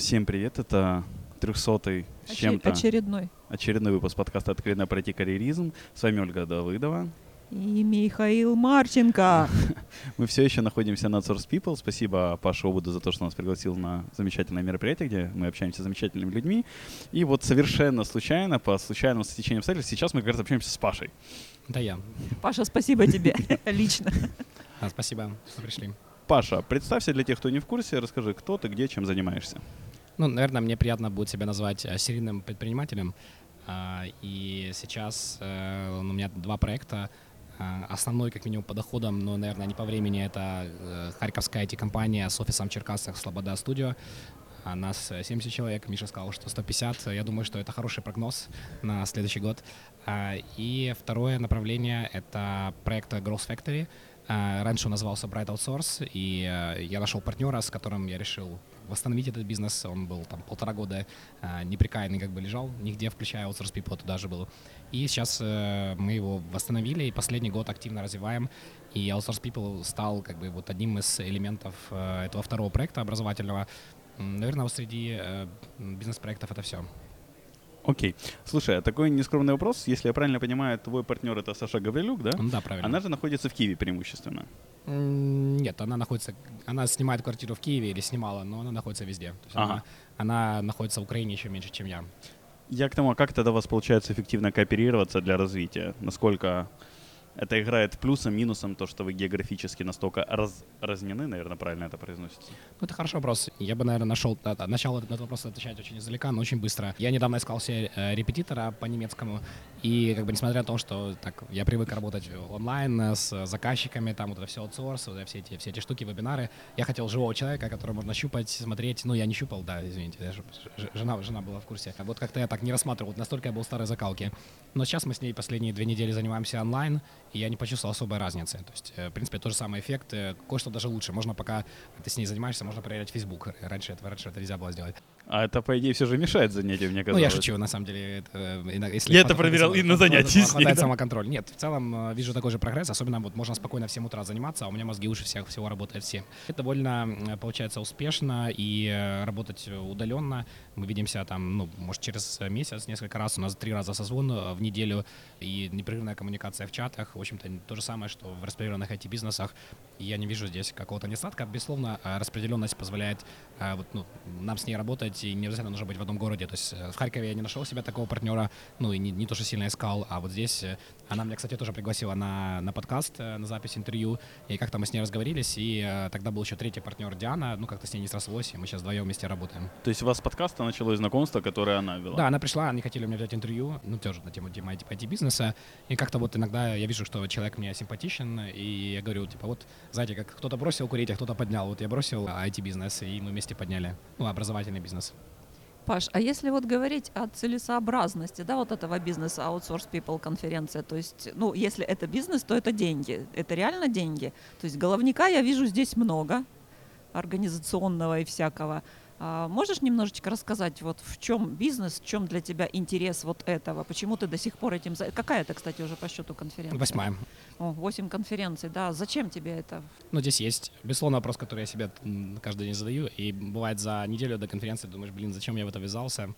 Всем привет, это 300-й с Очер- чем-то Очередной. очередной выпуск подкаста «Откровенно пройти карьеризм». С вами Ольга Давыдова. И Михаил Марченко. Мы все еще находимся на Source People. Спасибо Паше Обуду за то, что нас пригласил на замечательное мероприятие, где мы общаемся с замечательными людьми. И вот совершенно случайно, по случайному стечению обстоятельств, сейчас мы как раз общаемся с Пашей. Да я. Паша, спасибо тебе лично. А, спасибо, что пришли. Паша, представься для тех, кто не в курсе, расскажи, кто ты, где, чем занимаешься. Ну, наверное, мне приятно будет себя назвать э, серийным предпринимателем. А, И сейчас э, у меня два проекта. А, Основной, как минимум, по доходам, но, наверное, не по времени, это э, харьковская IT-компания с офисом в Черкасах «Слобода Студио». А Нас э, 70 человек, Миша сказал, что 150. Я думаю, что это хороший прогноз на следующий год. А, И второе направление — это проект Growth Factory. Раньше он назывался Bright Outsource, и я нашел партнера, с которым я решил восстановить этот бизнес. Он был там полтора года а, неприкаянный, как бы лежал нигде, включая Outsource People, туда же был. И сейчас э, мы его восстановили, и последний год активно развиваем. И Outsource People стал как бы вот одним из элементов э, этого второго проекта образовательного. Наверное, среди э, бизнес-проектов это все. Окей. Слушай, а такой нескромный вопрос. Если я правильно понимаю, твой партнер это Саша Гаврилюк, да? Да, правильно. Она же находится в Киеве преимущественно. Нет, она находится, она снимает квартиру в Киеве или снимала, но она находится везде. То есть Ага. она, она находится в Украине еще меньше, чем я. Я к тому, а как тогда у вас получается эффективно кооперироваться для развития? Насколько это играет плюсом, минусом, то, что вы географически настолько раз, разнены, наверное, правильно это произносится? Ну, это хороший вопрос. Я бы, наверное, нашел да, начало на этот вопрос отвечать очень издалека, но очень быстро. Я недавно искал себе э, репетитора по немецкому, и как бы несмотря на то, что так я привык работать онлайн э, с заказчиками, там вот это все аутсорс, вот все эти, все эти штуки, вебинары, я хотел живого человека, которого можно щупать, смотреть. Ну, я не щупал, да, извините, ж- жена, жена была в курсе. Вот как-то я так не рассматривал, вот настолько я был старой закалки. Но сейчас мы с ней последние две недели занимаемся онлайн, и я не почувствовал особой разницы. То есть, э, в принципе, тот же самый эффект, э, кое-что даже лучше. Можно пока ты с ней занимаешься, можно проверять Facebook. Раньше этого, раньше это нельзя было сделать. А это, по идее, все же мешает занятию, мне Ну, казалось. я шучу, на самом деле. Это, э, если Я это проверял и на занятии Хватает да. самоконтроль. Нет, в целом э, вижу такой же прогресс. Особенно вот можно спокойно в 7 утра заниматься, а у меня мозги лучше всех всего работают в 7. Это довольно, э, получается, успешно и работать удаленно. Мы видимся там, ну, может, через месяц несколько раз. У нас три раза созвон в неделю и непрерывная коммуникация в чатах. В общем-то, то же самое, что в распределенных IT-бизнесах. Я не вижу здесь какого-то недостатка. Безусловно, распределенность позволяет вот, ну, нам с ней работать, и не обязательно нужно быть в одном городе. То есть э, в Харькове я не нашел себе такого партнера, ну и не, не то, что сильно искал, а вот здесь э, она меня, кстати, тоже пригласила на, на подкаст, э, на запись интервью, и как-то мы с ней разговорились, и тогда был еще третий партнер Диана, ну как-то с ней не срослось, и мы сейчас вдвоем вместе работаем. То есть у вас с подкаста началось знакомство, которое она вела? Да, она пришла, они хотели у меня взять интервью, ну, тоже на тему IT-бизнеса. И как-то вот иногда я вижу, что человек мне симпатичен, и я говорю, типа, вот, знаете, как кто-то бросил курить, а кто-то поднял. Вот я бросил IT-бизнес, и мы вместе подняли, ну, образовательный бизнес. Паш, а если вот говорить о целесообразности, да, вот этого бизнеса Outsource People конференция, то есть, ну, если это бизнес, то это деньги, это реально деньги. То есть головника я вижу здесь много, организационного и всякого. А можешь немножечко рассказать, вот в чем бизнес, в чем для тебя интерес вот этого, почему ты до сих пор этим... Какая это, кстати, уже по счету конференция? Восьмая. О, восемь конференций, да. Зачем тебе это? Ну, здесь есть, безусловно, вопрос, который я себе каждый день задаю. И бывает за неделю до конференции думаешь, блин, зачем я в это ввязался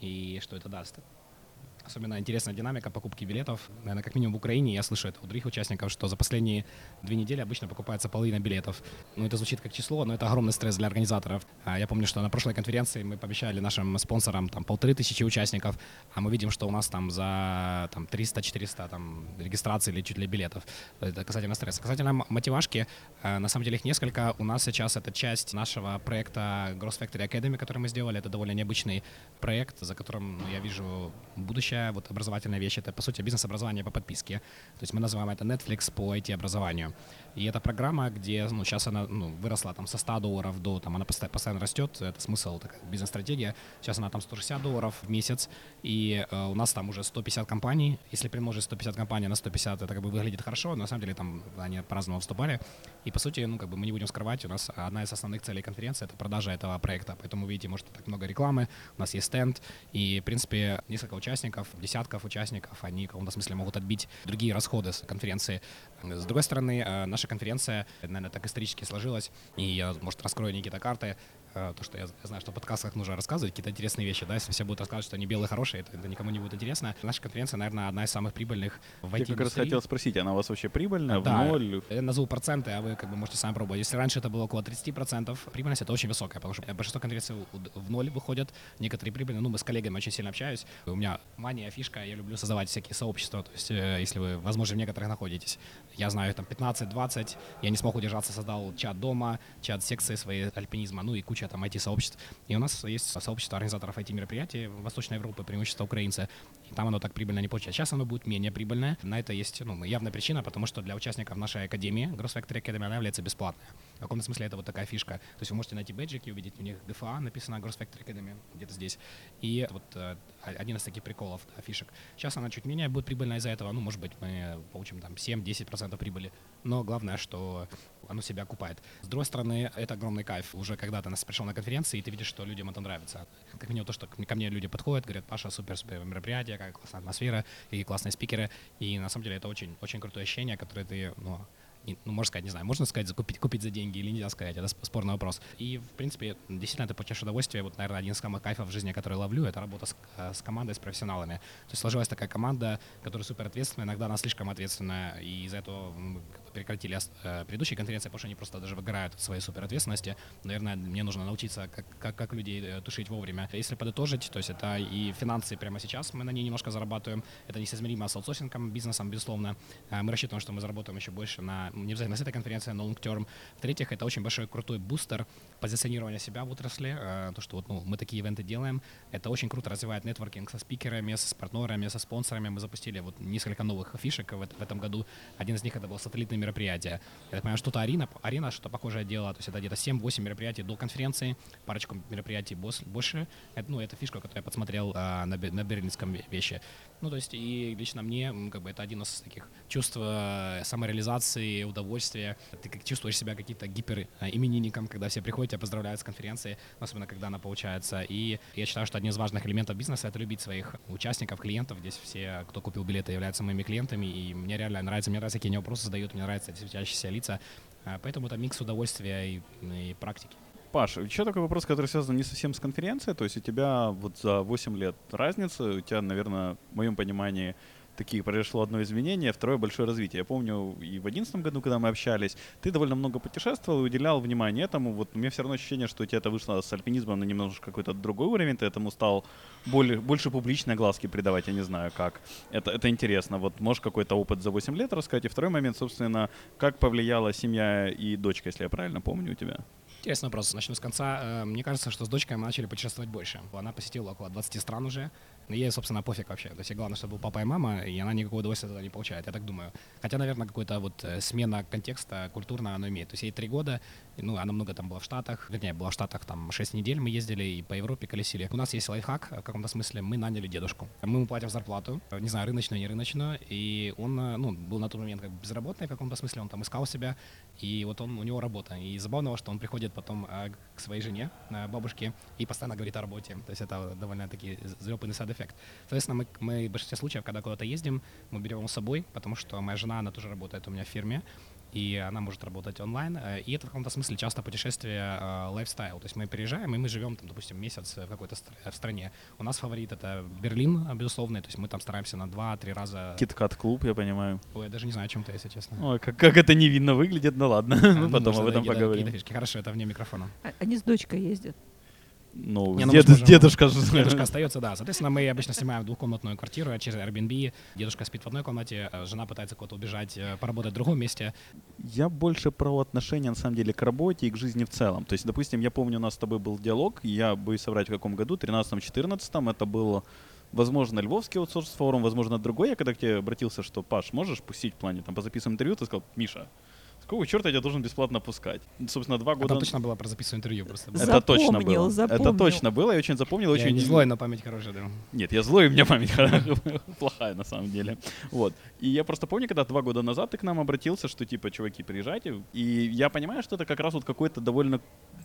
и что это даст. Особенно интересная динамика покупки билетов. Наверное, как минимум в Украине я слышу это у других участников, что за последние две недели обычно покупается половина билетов. Ну, это звучит как число, но это огромный стресс для организаторов. А Я помню, что на прошлой конференции мы пообещали нашим спонсорам там полторы тысячи участников, а мы видим, что у нас там за там, 300-400 там, регистраций или чуть ли билетов. Это касательно стресса. Касательно мотивашки, э, на самом деле их несколько. У нас сейчас это часть нашего проекта Gross Factory Academy, который мы сделали. Это довольно необычный проект, за которым ну, я вижу будущее. Вот образовательная вещь. Это, по сути, бизнес-образование по подписке. То есть мы называем это Netflix по IT-образованию. И это программа, где ну, сейчас она ну, выросла там, со 100 долларов до, там, она постоянно, постоянно растет, это смысл, такая бизнес-стратегия. Сейчас она там 160 долларов в месяц, и э, у нас там уже 150 компаний. Если примножить 150 компаний на 150, это как бы выглядит хорошо, но на самом деле там они по-разному вступали. И по сути, ну как бы мы не будем скрывать, у нас одна из основных целей конференции — это продажа этого проекта. Поэтому, видите, может, так много рекламы, у нас есть стенд, и, в принципе, несколько участников, десятков участников, они в каком-то смысле могут отбить другие расходы с конференции. С другой стороны, э, наша конференция, наверное, так исторически сложилась, и я, может, раскрою некие карты. Э, то, что я знаю, что в подкастах нужно рассказывать какие-то интересные вещи, да, если все будут рассказывать, что они белые хорошие, это, это никому не будет интересно. Наша конференция, наверное, одна из самых прибыльных в Я как раз хотел спросить, она у вас вообще прибыльная, да, в ноль? Я назову проценты, а вы как бы можете сами пробовать. Если раньше это было около 30%, прибыльность это очень высокая, потому что большинство конференций в ноль выходят, некоторые прибыльные. Ну, мы с коллегами очень сильно общаюсь. У меня мания, фишка, я люблю создавать всякие сообщества. То есть, э, если вы, возможно, в некоторых находитесь, я знаю, там 15-20, я не смог удержаться, создал чат дома, чат секции своей альпинизма, ну и куча там IT-сообществ. И у нас есть сообщество организаторов IT-мероприятий Восточной Европы, преимущество украинцы. И там оно так прибыльно не получается. Сейчас оно будет менее прибыльное. На это есть ну, явная причина, потому что для участников нашей академии Gross Factory Academy она является бесплатной. В каком-то смысле это вот такая фишка. То есть вы можете найти бэджики, увидеть у них GFA, написано Gross Factory Academy, где-то здесь. И вот э, один из таких приколов, да, фишек. Сейчас она чуть менее будет прибыльна из-за этого. Ну, может быть, мы получим там 7-10% прибыли. Но главное, что оно себя окупает. С другой стороны, это огромный кайф. Уже когда ты пришел на конференции, и ты видишь, что людям это нравится. Как минимум то, что ко мне люди подходят, говорят, Паша, супер-супер мероприятие, какая классная атмосфера, и классные спикеры. И на самом деле это очень, очень крутое ощущение, которое ты, ну, ну, можно сказать, не знаю, можно сказать, закупить, купить за деньги или нельзя сказать, это спорный вопрос. И, в принципе, действительно, ты получаешь удовольствие. Вот, наверное, один из самых кайфов в жизни, который ловлю, это работа с, э, с командой, с профессионалами. То есть сложилась такая команда, которая супер ответственная, иногда она слишком ответственная, и из-за этого прекратили э, предыдущие конференции, потому что они просто даже выгорают от своей супер ответственности. Наверное, мне нужно научиться, как, как, как людей э, тушить вовремя. Если подытожить, то есть это и финансы прямо сейчас, мы на ней немножко зарабатываем. Это несоизмеримо с аутсорсингом, бизнесом, безусловно. Мы рассчитываем, что мы заработаем еще больше на, не обязательно с этой конференции, на long term. В-третьих, это очень большой крутой бустер позиционирования себя в отрасли. Э, то, что вот, ну, мы такие ивенты делаем, это очень круто развивает нетворкинг со спикерами, с партнерами, со спонсорами. Мы запустили вот несколько новых фишек в, в этом году. Один из них это было сателлитное мероприятие. Я так понимаю, что-то арена, арена что-то похожее дело. То есть это где-то 7-8 мероприятий до конференции, парочку мероприятий больше. Это, ну, это фишка, которую я подсмотрел а, на, на берлинском вещи. Ну, то есть и лично мне как бы это один из таких чувств э, самореализации, удовольствия, ты как чувствуешь себя каким-то гипер э, именинником, когда все приходят, тебя поздравляют с конференцией, особенно когда она получается. И я считаю, что один из важных элементов бизнеса — это любить своих участников, клиентов. Здесь все, кто купил билеты, являются моими клиентами, и мне реально нравится, мне нравится, какие они вопросы задают, мне нравятся эти светящиеся лица. Э, поэтому это микс удовольствия и, и практики. Паш, еще такой вопрос, который связан не совсем с конференцией. То есть у тебя вот за 8 лет разница, у тебя, наверное, в моем понимании, такие произошло одно изменение, второе большое развитие. Я помню и в 2011 году, когда мы общались, ты довольно много путешествовал и уделял внимание этому. Вот у меня все равно ощущение, что у тебя это вышло с альпинизмом на немножко какой-то другой уровень, ты этому стал более, больше публичной глазки придавать, я не знаю как. Это, это интересно. Вот можешь какой-то опыт за 8 лет рассказать? И второй момент, собственно, как повлияла семья и дочка, если я правильно помню у тебя? Интересный вопрос. Начну с конца. Э, мне кажется, что с дочкой мы начали путешествовать больше. Она посетила около 20 стран уже. Но ей, собственно, пофиг вообще. То есть главное, чтобы был папа и мама, и она никакого удовольствия тогда не получает, я так думаю. Хотя, наверное, какая-то вот э, смена контекста культурно она имеет. То есть ей три года, ну, она много там была в Штатах, вернее, была в Штатах там 6 недель, мы ездили и по Европе колесили. У нас есть лайфхак, в каком-то смысле мы наняли дедушку. Мы ему платим зарплату, не знаю, рыночную, не рыночную, и он, э, ну, был на тот момент как безработный в каком-то смысле, он там искал себя, и вот он, у него работа. И забавного, что он приходит потом э, к своей жене, бабушке, и постоянно говорит о работе. То есть это довольно-таки зрёбанный сад-эффект. Соответственно, мы, мы в большинстве случаев, когда куда-то ездим, мы берем его с собой, потому что моя жена, она тоже работает у меня в фирме, и она может работать онлайн. Э, и это в каком-то смысле часто путешествие э, лайфстайл. То есть мы переезжаем, и мы живем, там, допустим, месяц в какой-то стр- в стране. У нас фаворит это Берлин, безусловно, то есть мы там стараемся на 2-3 раза... Киткат-клуб, я понимаю. Ой, я даже не знаю, о чем ты, если честно. Ой, как, как это невинно выглядит, ну ладно, а, ну, потом об этом поговорим. Хорошо, это вне микрофона. А, они с дочкой ездят. Ну, не, ну дед, можем, дедушка же... Дедушка остается, да. Соответственно, мы обычно снимаем двухкомнатную квартиру через Airbnb. Дедушка спит в одной комнате, э, жена пытается куда-то убежать, э, поработать в другом месте. Я больше про отношение, на самом деле, к работе и к жизни в целом. То есть, допустим, я помню, у нас с тобой был диалог, я боюсь соврать в каком году, 13-14, это было возможно, Львовский аутсорс-форум, возможно, другой. Я когда к тебе обратился, что, Паш, можешь пустить в плане, там, позаписываем интервью, ты сказал, Миша, какого черта я тебя должен бесплатно пускать? Собственно, два года... Это точно было про записывать интервью просто. Это запомнил, точно было. Запомнил. Это точно было, я очень запомнил. Я очень... не злой, но память хорошая, да. Нет, я злой, у меня память плохая на самом деле. Вот. И я просто помню, когда два года назад ты к нам обратился, что типа, чуваки, приезжайте. И я понимаю, что это как раз вот какой-то довольно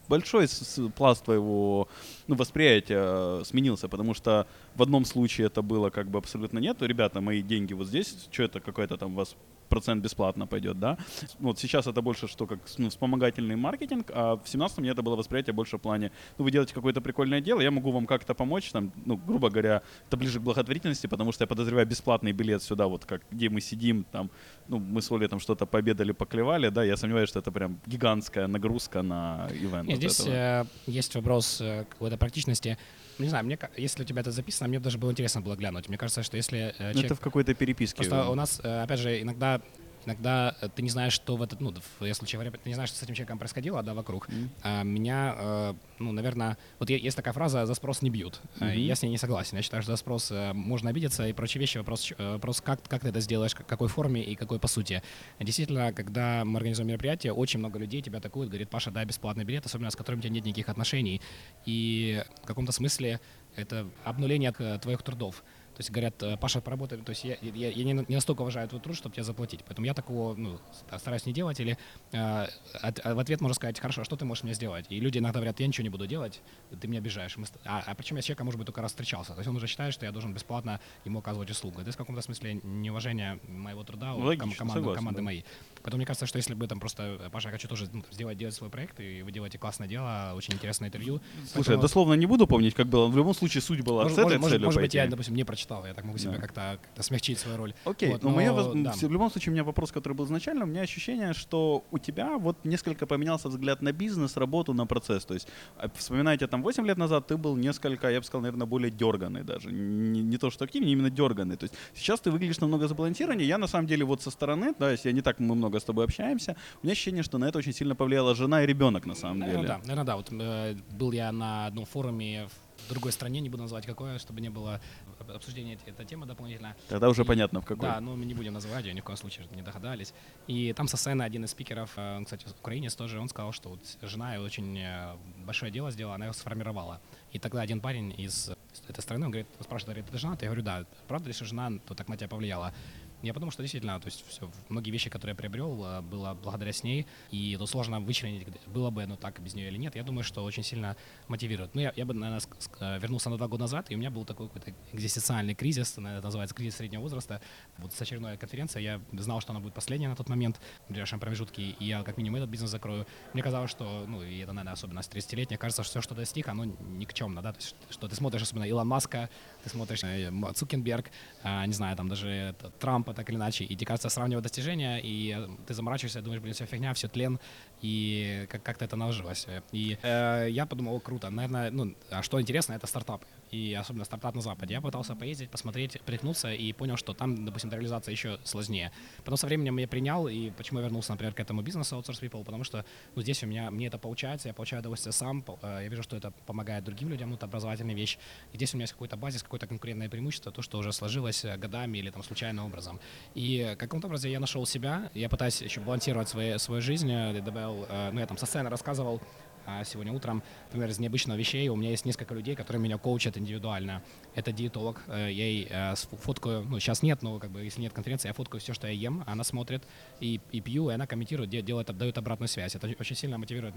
большой пласт твоего ну, восприятия э, сменился, потому что в одном случае это было как бы абсолютно нет. Ребята, мои деньги вот здесь, что это какой-то там у вас процент бесплатно пойдет, да. Вот сейчас это больше что как ну, вспомогательный маркетинг, а в 17 мне это было восприятие больше в плане, ну, вы делаете какое-то прикольное дело, я могу вам как-то помочь, там, ну, грубо говоря, это ближе к благотворительности, потому что я подозреваю бесплатный билет сюда, вот как где мы сидим, там, ну, мы с Олей там что-то пообедали, поклевали, да, я сомневаюсь, что это прям гигантская нагрузка на ивент. Нет, здесь э, есть вопрос э, какой-то практичности. Не знаю, мне, если у тебя это записано, мне даже было интересно было глянуть. Мне кажется, что если э, Ну, человек это в какой-то переписке. Просто у нас, опять же, иногда иногда э, ты не знаешь, что в этот, ну, в я случае ты не знаешь, что с этим человеком происходило, да, вокруг. Мгм. А меня, э, ну, наверное, вот есть такая фраза «за спрос не бьют». Мгм. Я с ней не согласен. Я считаю, что за спрос можно обидеться и прочие вещи. Вопрос, вопрос как, как ты это сделаешь, к какой форме и какой по сути. Действительно, когда мы организуем мероприятие, очень много людей тебя атакуют, говорит, Паша, дай бесплатный билет, особенно с которым у тебя нет никаких отношений. И в каком-то смысле это обнуление твоих трудов. То есть говорят, э, Паша, поработай. То есть я, я, я не, не настолько уважаю твой труд, чтобы тебе заплатить. Поэтому я такого ну, стараюсь не делать. Или э, от- а в ответ можно сказать, хорошо, а что ты можешь мне сделать? И люди иногда говорят, я ничего не буду делать, ты меня обижаешь. Мы а, а причем я с человеком, может быть, только раз встречался. То есть он уже считает, что я должен бесплатно ему оказывать услугу. Это в каком-то смысле неуважение моего труда, у Логично, ком- команды, согласен, команды да. моей. Поэтому мне кажется, что если бы там просто, э, Паша, я хочу тоже ну, сделать, делать свой проект, и вы делаете классное дело, очень интересное интервью. Слушай, я Поэтому- дословно не буду помнить, как было. В любом случае суть была может, с этой может, целью может быть, я, допустим, не прочитал, я так могу себе Да. как-то, как-то смягчить свою роль. Окей, Вот, но, мое но, воз- да. в любом случае у меня вопрос, который был изначально, у меня ощущение, что у тебя вот несколько поменялся взгляд на бизнес, работу, на процесс. То есть, а, вспоминаете, там 8 лет назад ты был несколько, я бы сказал, наверное, более дерганный даже. Не, не то, что активнее, именно дерганный. То есть сейчас ты выглядишь намного забалансированнее. Я на самом деле вот со стороны, да, если я не так мы много с тобой общаемся, у меня ощущение, что на это очень сильно повлияла жена и ребенок на самом Наверное, деле. да, наверное, да. Вот э, был я на одном форуме в другой стране, не буду называть какое, чтобы не было обсуждения этой, этой темы дополнительно. Тогда уже И- понятно в какой. Да, но мы не будем называть ее, ни в коем случае не догадались. И там со сцены один из спикеров, э, он, кстати, украинец тоже, он сказал, что вот жена её очень э, большое дело сделала, она его сформировала. И тогда один парень из этой страны, он говорит, спрашивает, говорит, ты жена? Я говорю, да. Правда ли, что жена то так на тебя повлияла? Я подумал, что действительно, то есть все, многие вещи, которые я приобрел, э, было благодаря с ней, и тут сложно вычленить, было бы оно так без нее или нет. Я думаю, что очень сильно мотивирует. Ну, я, я бы, наверное, э, вернулся на два года назад, и у меня был такой какой-то экзистенциальный кризис, это называется кризис среднего возраста. Вот с очередной конференции я знал, что она будет последняя на тот момент, в ближайшем промежутке, и я как минимум этот бизнес закрою. Мне казалось, что, ну, и это, наверное, особенность 30-летних, кажется, что все, что достиг, оно никчемно, да, то есть, что ты смотришь, особенно Илон Маска, ты смотришь э, Цукерберг, а, не знаю, там даже это, Трампа, так или иначе, и тебе кажется, сравнивать достижения, и э, ты заморачиваешься, думаешь, блин, все фигня, все тлен, и как- как-то это наложилось. И э, я подумал, круто, наверное, ну, а что интересно, это стартапы, и особенно стартап на Западе. Я пытался поездить, посмотреть, приткнуться, и понял, что там, допустим, реализация еще сложнее. Потом со временем я принял, и почему я вернулся, например, к этому бизнесу Outsource People, потому что ну, здесь у меня, мне это получается, я получаю удовольствие сам, э, я вижу, что это помогает другим людям, ну, это образовательная вещь. И здесь у меня есть какой-то базис, какое-то конкурентное преимущество, то, что уже сложилось э, годами или там случайным образом. И каком-то образе я нашел себя, я пытаюсь еще балансировать свои, свою жизнь, добавил, э, ну, я там со сцены рассказывал, а сегодня утром, например, из необычных вещей у меня есть несколько людей, которые меня коучат индивидуально. Это диетолог, э, я ей э, фоткаю, ну сейчас нет, но как бы если нет конференции, я фоткаю все, что я ем, она смотрит и, и пью, и она комментирует, де- делает, дает обратную связь. Это очень сильно мотивирует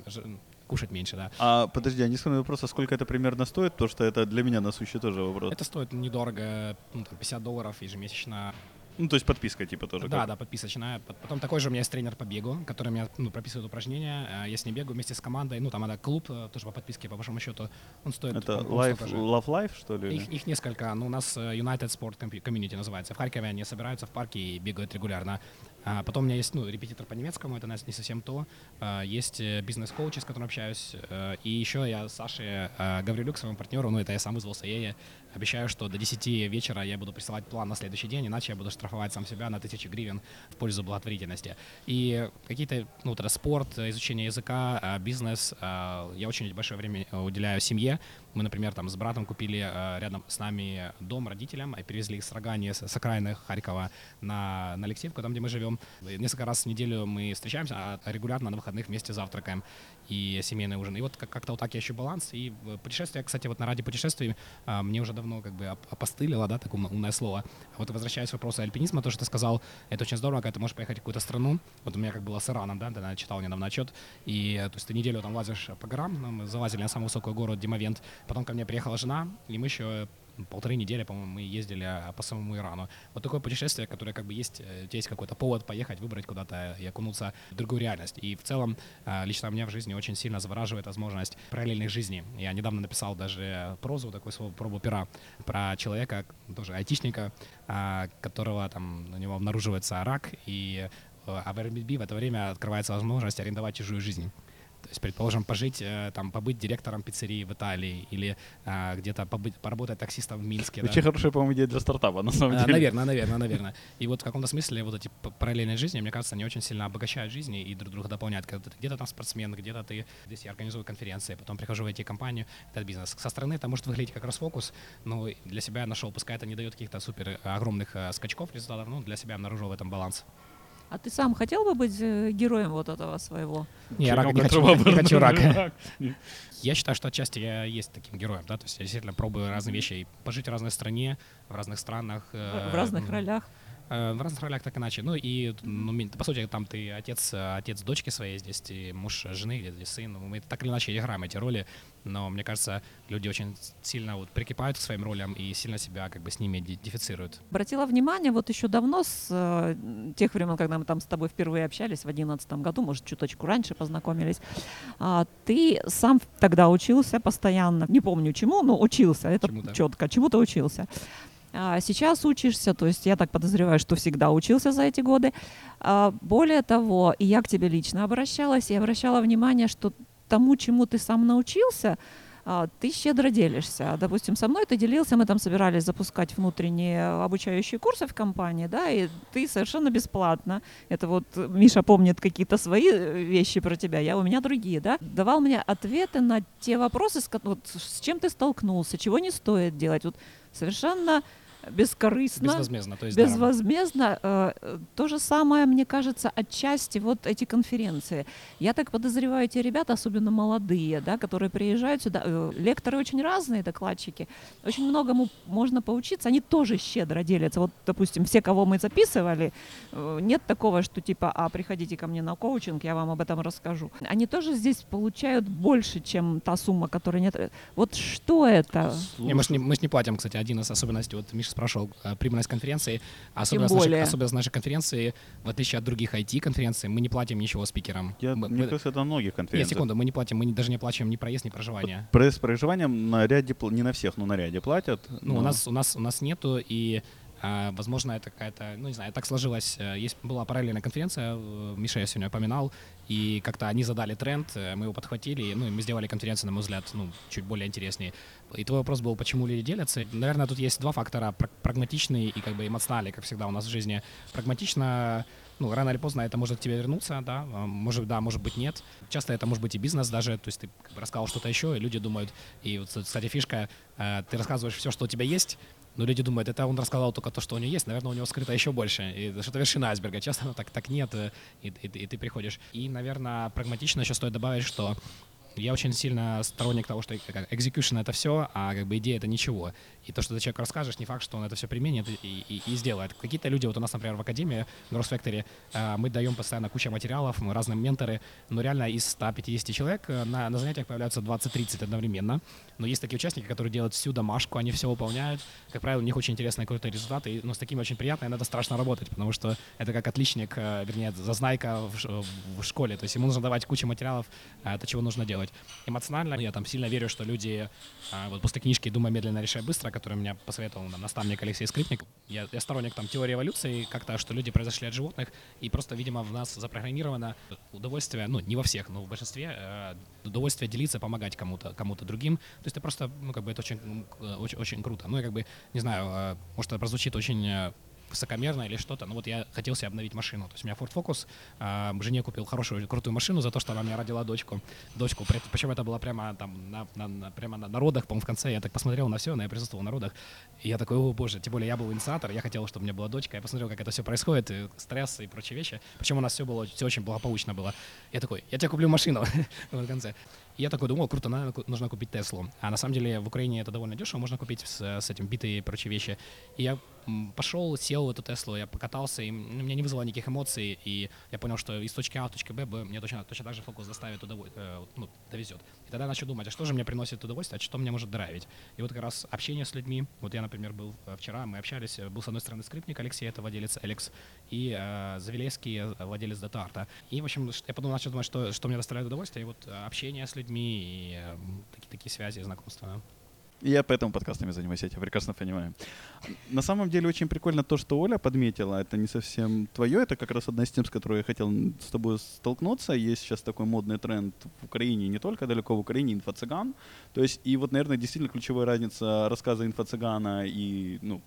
кушать меньше, да. А подожди, а не скажи вопрос, а сколько это примерно стоит? Потому что это для меня насущий тоже вопрос. Это стоит недорого, ну, там, 50 долларов ежемесячно. Ну, то есть подписка типа тоже. Да, как? да, подписочная. Пот- Потом такой же у меня есть тренер по бегу, который меня ну, прописывает упражнения. А Я с ним бегаю вместе с командой. Ну, там это клуб, э, тоже по подписке, по большому счету. Он стоит... Это по-моему, Life, столько же. Love Life, что ли? Их, их несколько, но у нас э, United Sport Community называется. В Харькове они собираются в парке и бегают регулярно. А потом у меня есть ну, репетитор по немецкому, это не совсем то. А, Есть э, бизнес-коуч, с которым общаюсь. Э, И еще я с Сашей э, Гаврилюк, своему партнеру, ну это я сам вызвался, я ей обещаю, что до 10 вечера я буду присылать план на следующий день, иначе я буду штрафовать сам себя на тысячи гривен в пользу благотворительности. И какие-то, ну, вот это спорт, изучение языка, э, бизнес, э, я очень большое время э, уделяю семье. Мы, например, там с братом купили э, рядом с нами дом родителям и перевезли их с Рогани, с, окраины Харькова на, на Алексеевку, там, где мы живем. Несколько раз в неделю мы встречаемся, а регулярно на выходных вместе завтракаем и семейный ужин. И вот как- как-то вот так я ищу баланс. И в путешествия, кстати, вот на ради путешествий а, мне уже давно как бы оп- опостылило, да, такое умное слово. А вот возвращаясь к вопросу альпинизма, то, что ты сказал, это очень здорово, когда ты можешь поехать в какую-то страну. Вот у меня как было с Ираном, да, я читал недавно отчет. И э, то есть ты неделю там лазишь по горам, ну, мы залазили на самую высокую гору Димовент. Потом ко мне приехала жена, и мы еще полторы недели, по-моему, мы ездили а, по самому Ирану. Вот такое путешествие, которое как бы есть, э, у тебя есть какой-то повод поехать, выбрать куда-то и окунуться в другую реальность. И в целом а, лично меня в жизни очень сильно завораживает возможность параллельных жизней. Я недавно написал даже прозу, такую свою пробу пера про человека, тоже айтишника, а, которого там у него обнаруживается рак, и а в Airbnb в это время открывается возможность арендовать чужую жизнь. То есть, предположим, пожить, э, там, побыть директором пиццерии в Италии или а, где-то побыть, поработать таксистом в Минске. Очень да? хорошая, по-моему, идея для стартапа, на самом а, деле. Наверное, наверное, наверное. И вот в каком-то смысле вот эти параллельные жизни, мне кажется, они очень сильно обогащают жизни и друг друга дополняют. Когда ты где-то там спортсмен, где-то ты здесь я организую конференции, потом прихожу в эти компанию, этот бизнес. Со стороны это может выглядеть как расфокус, но для себя я нашел, пускай это не дает каких-то супер огромных скачков результатов, но для себя обнаружил в этом баланс. А ты сам хотел бы быть э, героем вот этого своего? Не, я рака не хочу, не хочу рака. Я считаю, что отчасти я есть таким героем, да, то есть я действительно пробую разные вещи, и пожить в разной стране, в разных странах. В разных ролях. Э, в разных ролях так иначе. Ну и, ну, по сути, там ты отец, отец дочки своей здесь, и муж жены, или здесь сын. Мы так или иначе играем эти роли, но мне кажется, люди очень сильно вот прикипают к своим ролям и сильно себя как бы с ними идентифицируют. Обратила внимание, вот еще давно, с э, тех времен, когда мы там с тобой впервые общались, в 2011 году, может, чуточку раньше познакомились, э, ты сам тогда учился постоянно, не помню чему, но учился, это чему четко, чему-то учился. А, сейчас учишься, то есть я так подозреваю, что всегда учился за эти годы. А, более того, и я к тебе лично обращалась, и обращала внимание, что тому, чему ты сам научился, а, ты щедро делишься. Допустим, со мной ты делился, мы там собирались запускать внутренние обучающие курсы в компании, да, и ты совершенно бесплатно, это вот Миша помнит какие-то свои э, вещи про тебя, я у меня другие, да, давал мне ответы на те вопросы, с, вот, с чем ты столкнулся, чего не стоит делать. Вот совершенно бескорыстно. Безвозмездно, то есть Безвозмездно. Э, то же самое, мне кажется, отчасти вот эти конференции. Я так подозреваю, эти ребята, особенно молодые, да, которые приезжают сюда, э, лекторы очень разные, докладчики, очень многому можно поучиться, они тоже щедро делятся. Вот, допустим, все, кого мы записывали, э, нет такого, что типа, а приходите ко мне на коучинг, я вам об этом расскажу. Они тоже здесь получают больше, чем та сумма, которая нет. Вот что это? Не, мы же не, мы ж не платим, кстати, один из особенностей. Вот Миша спрашивал э, прибыльность конференции. Особенность нашей, особенность нашей конференции, в отличие от других IT-конференций, мы не платим ничего спикерам. Я, мы, мне кажется, это на многих конференциях. Нет, секунду, мы не платим, мы не, даже не оплачиваем ни проезд, ни проживание. Про, с проживанием на ряде, не на всех, но на ряде платят. Ну, но... у, нас, у, нас, у нас нету, и а, возможно, это какая-то, ну не знаю, так сложилось. Э, есть была параллельная конференция, э, Миша я сегодня упоминал, и как-то они задали тренд, э, мы его подхватили, ну и мы сделали конференцию, на мой взгляд, ну чуть более интереснее. И твой вопрос был, почему люди делятся. Наверное, тут есть два фактора, прагматичный и как бы эмоциональный, как всегда у нас в жизни. Прагматично ну, рано или поздно это может к тебе вернуться, да, а, может, да, может быть, нет. Часто это может быть и бизнес даже, то есть ты как бы рассказал что-то еще, и люди думают, и вот, кстати, фишка, ты рассказываешь все, что у тебя есть, но люди думают, это он рассказал только то, что у него есть, наверное, у него скрыто еще больше. И что-то вершина айсберга. Часто так, так нет, э, и, и, и ты приходишь. И, наверное, прагматично еще стоит добавить, что я очень сильно сторонник того, что execution — это все, а как бы идея — это ничего. И то, что ты человеку расскажешь, не факт, что он это все применит и, и, и сделает. Какие-то люди, вот у нас, например, в Академии, в Growth Factory, э, мы даем постоянно кучу материалов, мы разные менторы, но реально из 150 человек э, на, на занятиях появляются 20-30 одновременно. Но есть такие участники, которые делают всю домашку, они все выполняют. Как правило, у них очень интересные какой-то результат, но с такими очень приятно, и надо страшно работать, потому что это как отличник, э, вернее, зазнайка в, в школе. То есть ему нужно давать кучу материалов, это чего нужно делать. Эмоционально я там сильно верю, что люди, вот после книжки «Думай медленно, решай быстро», который меня посоветовал там, наставник Алексей Скрипник. Я, я сторонник там теории эволюции, как-то, что люди произошли от животных, и просто, видимо, в нас запрограммировано удовольствие, ну, не во всех, но в большинстве, э, удовольствие делиться, помогать кому-то, кому-то другим. То есть это просто, ну, как бы это очень, очень, очень круто. Ну, и как бы, не знаю, э, может, это прозвучит очень э, высокомерно или что-то. Ну вот я хотел себе обновить машину. То есть у меня Ford Focus, э, жене купил хорошую, крутую машину за то, что она мне родила дочку. Дочку. Причем это было прямо там на, на, на, прямо на народах, по-моему, в конце. Я так посмотрел на все, но я присутствовал на родах. И я такой, о боже, тем более я был инициатор, я хотел, чтобы у меня была дочка. Я посмотрел, как это все происходит, и стресс и прочие вещи. Причем у нас все было, все очень благополучно было. Я такой, я тебе куплю машину в конце. Я такой думал, круто, наверное, нужно купить Теслу. А на самом деле в Украине это довольно дешево, можно купить с, с этим биты и прочие вещи. И я пошел, сел в эту Теслу, я покатался, и ну, меня не вызвало никаких эмоций, и я понял, что из точки А в точку Б мне точно, точно так же фокус доставит удовольствие, э, ну, довезет. Тогда я начал думать, а что же мне приносит удовольствие, а что мне может драйвить. И вот как раз общение с людьми, вот я, например, был э, вчера, мы общались, э, был с одной стороны скрипник Алексей, это владелец Алекс, и э, Завелевский, владелец Датарта. И, в общем, я подумал, начал думать, что, что мне доставляет удовольствие, и вот общение с людьми, и э, такие, такие связи, знакомства. Я поэтому подкастами занимаюсь, я тебя прекрасно понимаю. На самом деле очень прикольно то, что Оля подметила. Это не совсем твое, это как раз одна из тем, с которой я хотел с тобой столкнуться. Есть сейчас такой модный тренд в Украине, не только далеко в Украине, инфо-цыган. То есть, и вот, наверное, действительно ключевая разница рассказа инфо-цыгана и, ну,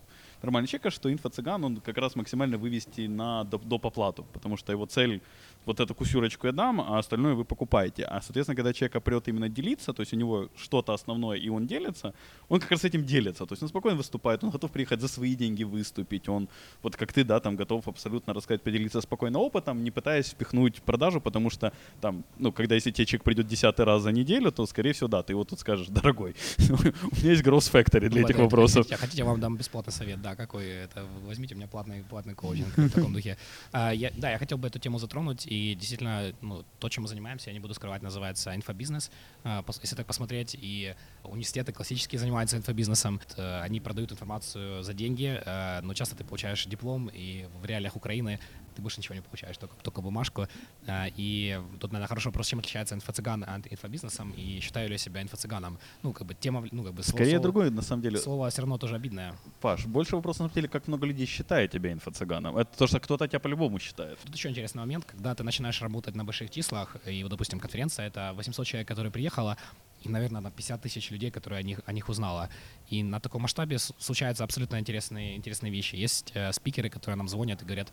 нормального человека, что инфо-цыган, он как раз максимально вывести на доп. оплату, потому что его цель вот эту кусюрочку я дам, а остальное вы покупаете. А, соответственно, когда человек опрет именно делиться, то есть у него что-то основное, и он делится, он как раз этим делится. То есть он спокойно выступает, он готов приехать за свои деньги выступить, он, вот как ты, да, там готов абсолютно рассказать, поделиться спокойно опытом, не пытаясь впихнуть продажу, потому что там, ну, когда если тебе человек придет десятый раз за неделю, то, скорее всего, да, ты его тут скажешь, дорогой, у меня есть Gross Factory для этих вопросов. Хотите, я вам дам бесплатный совет, да, какой это, возьмите у меня платный, платный коучинг в таком духе. А, да, я хотел бы эту тему затронуть, и действительно, ну, то, чем мы занимаемся, я не буду скрывать, называется инфобизнес. А, если так посмотреть, и университеты классические занимаются инфобизнесом, они продают информацию за деньги, а, но часто ты получаешь диплом, и в реалиях Украины ты больше ничего не получаешь, только, только бумажку. А, и тут, наверное, хороший вопрос, чем отличается инфо-цыган от инфобизнесом, и считаю ли я себя инфо-цыганом. Ну, как бы тема, ну, как бы слово, Скорее другое, на самом деле. Слово все равно тоже обидное. Паш, больше вопрос на самом деле, как много людей считает тебя инфо-цыганом. Это то, что кто-то тебя по-любому считает. Тут еще интересный момент, когда ты начинаешь работать на больших числах, и вот, допустим, конференция, это 800 человек, которые приехала, и, наверное, на 50 тысяч людей, которые о них, о них узнала. И на таком масштабе случаются абсолютно интересные, интересные вещи. Есть э, спикеры, которые нам звонят и говорят,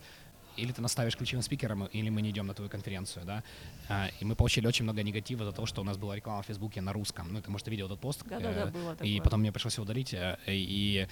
или ты наставишь ключевым спикером, или мы не идем на твою конференцию, да. А, и мы получили очень много негатива за то, что у нас была реклама в Фейсбуке на русском. Ну, ты, может, видел этот пост. Да, да, да, было И потом мне пришлось его удалить. Э, и